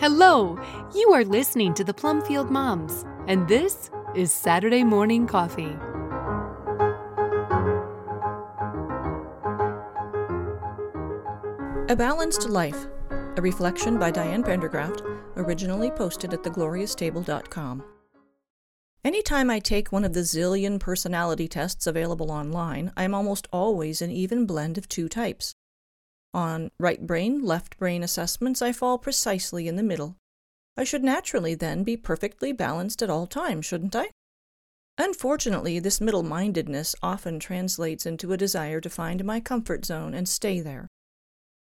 Hello, you are listening to the Plumfield Moms, and this is Saturday Morning Coffee. A Balanced Life, a reflection by Diane Pendergraft, originally posted at theglorioustable.com. Anytime I take one of the zillion personality tests available online, I am almost always an even blend of two types. On right brain, left brain assessments, I fall precisely in the middle. I should naturally then be perfectly balanced at all times, shouldn't I? Unfortunately, this middle mindedness often translates into a desire to find my comfort zone and stay there.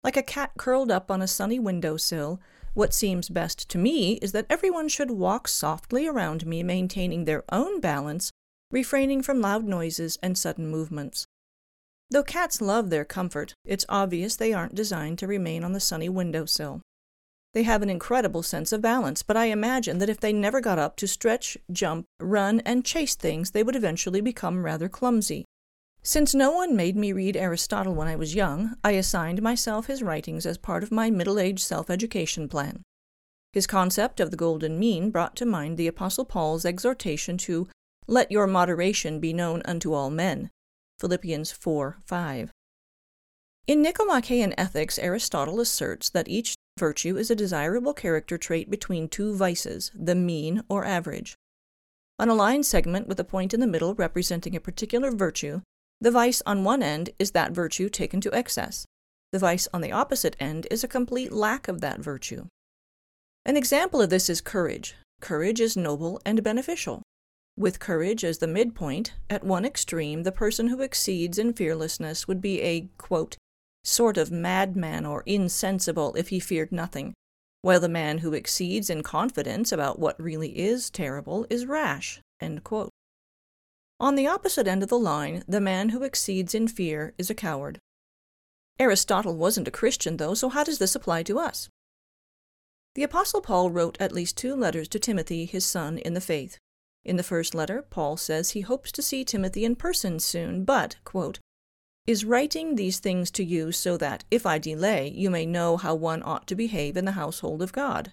Like a cat curled up on a sunny window sill, what seems best to me is that everyone should walk softly around me, maintaining their own balance, refraining from loud noises and sudden movements. Though cats love their comfort, it's obvious they aren't designed to remain on the sunny windowsill. They have an incredible sense of balance, but I imagine that if they never got up to stretch, jump, run, and chase things, they would eventually become rather clumsy. Since no one made me read Aristotle when I was young, I assigned myself his writings as part of my middle age self education plan. His concept of the golden mean brought to mind the Apostle Paul's exhortation to let your moderation be known unto all men, Philippians 4 5. In Nicomachean Ethics, Aristotle asserts that each virtue is a desirable character trait between two vices, the mean or average. On a line segment with a point in the middle representing a particular virtue, the vice on one end is that virtue taken to excess. The vice on the opposite end is a complete lack of that virtue. An example of this is courage. Courage is noble and beneficial. With courage as the midpoint, at one extreme, the person who exceeds in fearlessness would be a, quote, sort of madman or insensible if he feared nothing, while the man who exceeds in confidence about what really is terrible is rash. On the opposite end of the line, the man who exceeds in fear is a coward. Aristotle wasn't a Christian, though, so how does this apply to us? The Apostle Paul wrote at least two letters to Timothy, his son in the faith. In the first letter, Paul says he hopes to see Timothy in person soon, but, quote, is writing these things to you so that, if I delay, you may know how one ought to behave in the household of God.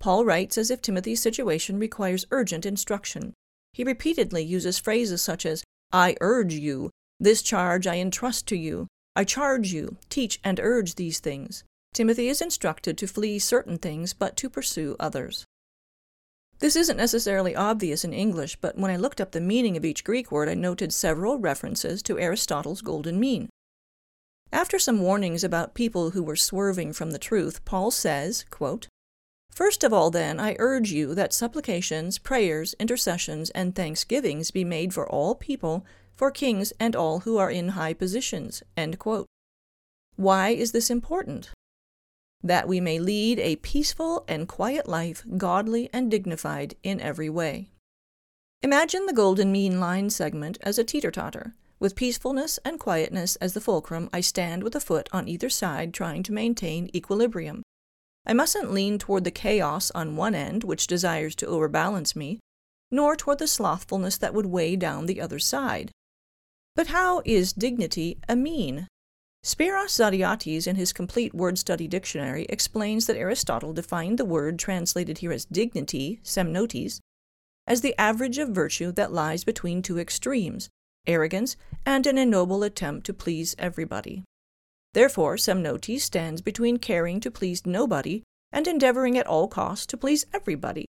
Paul writes as if Timothy's situation requires urgent instruction. He repeatedly uses phrases such as, I urge you, this charge I entrust to you, I charge you, teach and urge these things. Timothy is instructed to flee certain things, but to pursue others. This isn't necessarily obvious in English, but when I looked up the meaning of each Greek word, I noted several references to Aristotle's golden mean. After some warnings about people who were swerving from the truth, Paul says, quote, First of all, then, I urge you that supplications, prayers, intercessions, and thanksgivings be made for all people, for kings and all who are in high positions. Why is this important? That we may lead a peaceful and quiet life, godly and dignified in every way. Imagine the golden mean line segment as a teeter totter. With peacefulness and quietness as the fulcrum, I stand with a foot on either side trying to maintain equilibrium. I mustn't lean toward the chaos on one end, which desires to overbalance me, nor toward the slothfulness that would weigh down the other side. But how is dignity a mean? Spiros Zodhiates, in his complete word study dictionary, explains that Aristotle defined the word translated here as dignity, semnotes, as the average of virtue that lies between two extremes, arrogance and an ignoble attempt to please everybody. Therefore, semnotes stands between caring to please nobody and endeavoring at all costs to please everybody.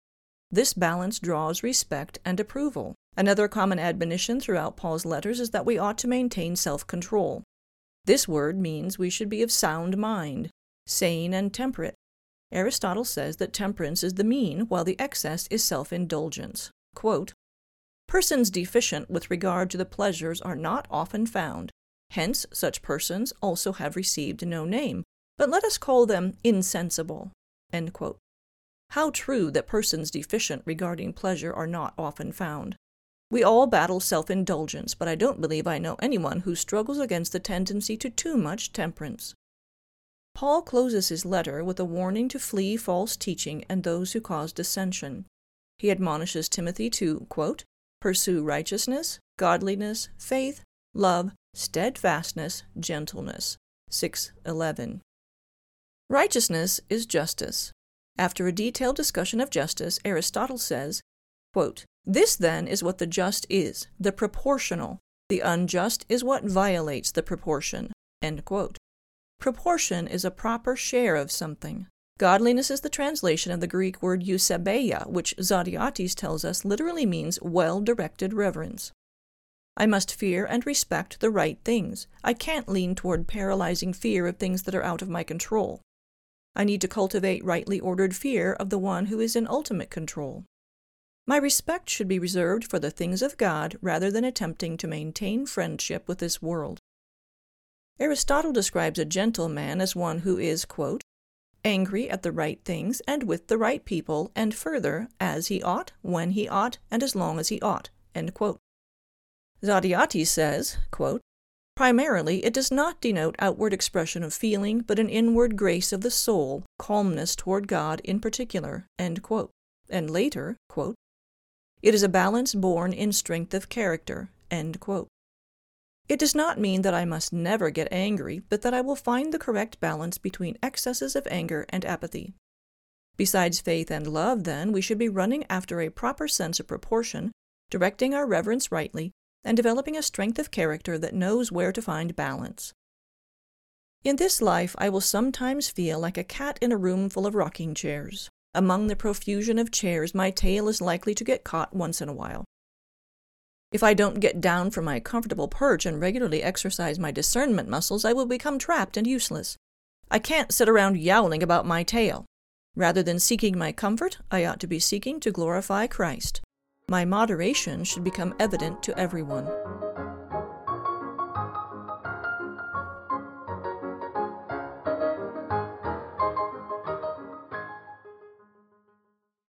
This balance draws respect and approval. Another common admonition throughout Paul's letters is that we ought to maintain self control. This word means we should be of sound mind, sane and temperate. Aristotle says that temperance is the mean, while the excess is self indulgence. Persons deficient with regard to the pleasures are not often found. Hence, such persons also have received no name, but let us call them insensible. How true that persons deficient regarding pleasure are not often found. We all battle self indulgence, but I don't believe I know anyone who struggles against the tendency to too much temperance. Paul closes his letter with a warning to flee false teaching and those who cause dissension. He admonishes Timothy to, quote, pursue righteousness, godliness, faith, love, steadfastness, gentleness. 6:11. Righteousness is justice. After a detailed discussion of justice, Aristotle says, quote, This then is what the just is, the proportional. The unjust is what violates the proportion. Proportion is a proper share of something. Godliness is the translation of the Greek word eusebeia, which Zodhiates tells us literally means well directed reverence. I must fear and respect the right things. I can't lean toward paralyzing fear of things that are out of my control. I need to cultivate rightly ordered fear of the one who is in ultimate control. My respect should be reserved for the things of God rather than attempting to maintain friendship with this world. Aristotle describes a gentle man as one who is, quote, angry at the right things and with the right people, and further, as he ought, when he ought, and as long as he ought. Zodhiates says, quote, Primarily, it does not denote outward expression of feeling, but an inward grace of the soul, calmness toward God in particular. And later, quote, It is a balance born in strength of character. It does not mean that I must never get angry, but that I will find the correct balance between excesses of anger and apathy. Besides faith and love, then, we should be running after a proper sense of proportion, directing our reverence rightly, and developing a strength of character that knows where to find balance. In this life, I will sometimes feel like a cat in a room full of rocking chairs. Among the profusion of chairs, my tail is likely to get caught once in a while. If I don't get down from my comfortable perch and regularly exercise my discernment muscles, I will become trapped and useless. I can't sit around yowling about my tail. Rather than seeking my comfort, I ought to be seeking to glorify Christ. My moderation should become evident to everyone.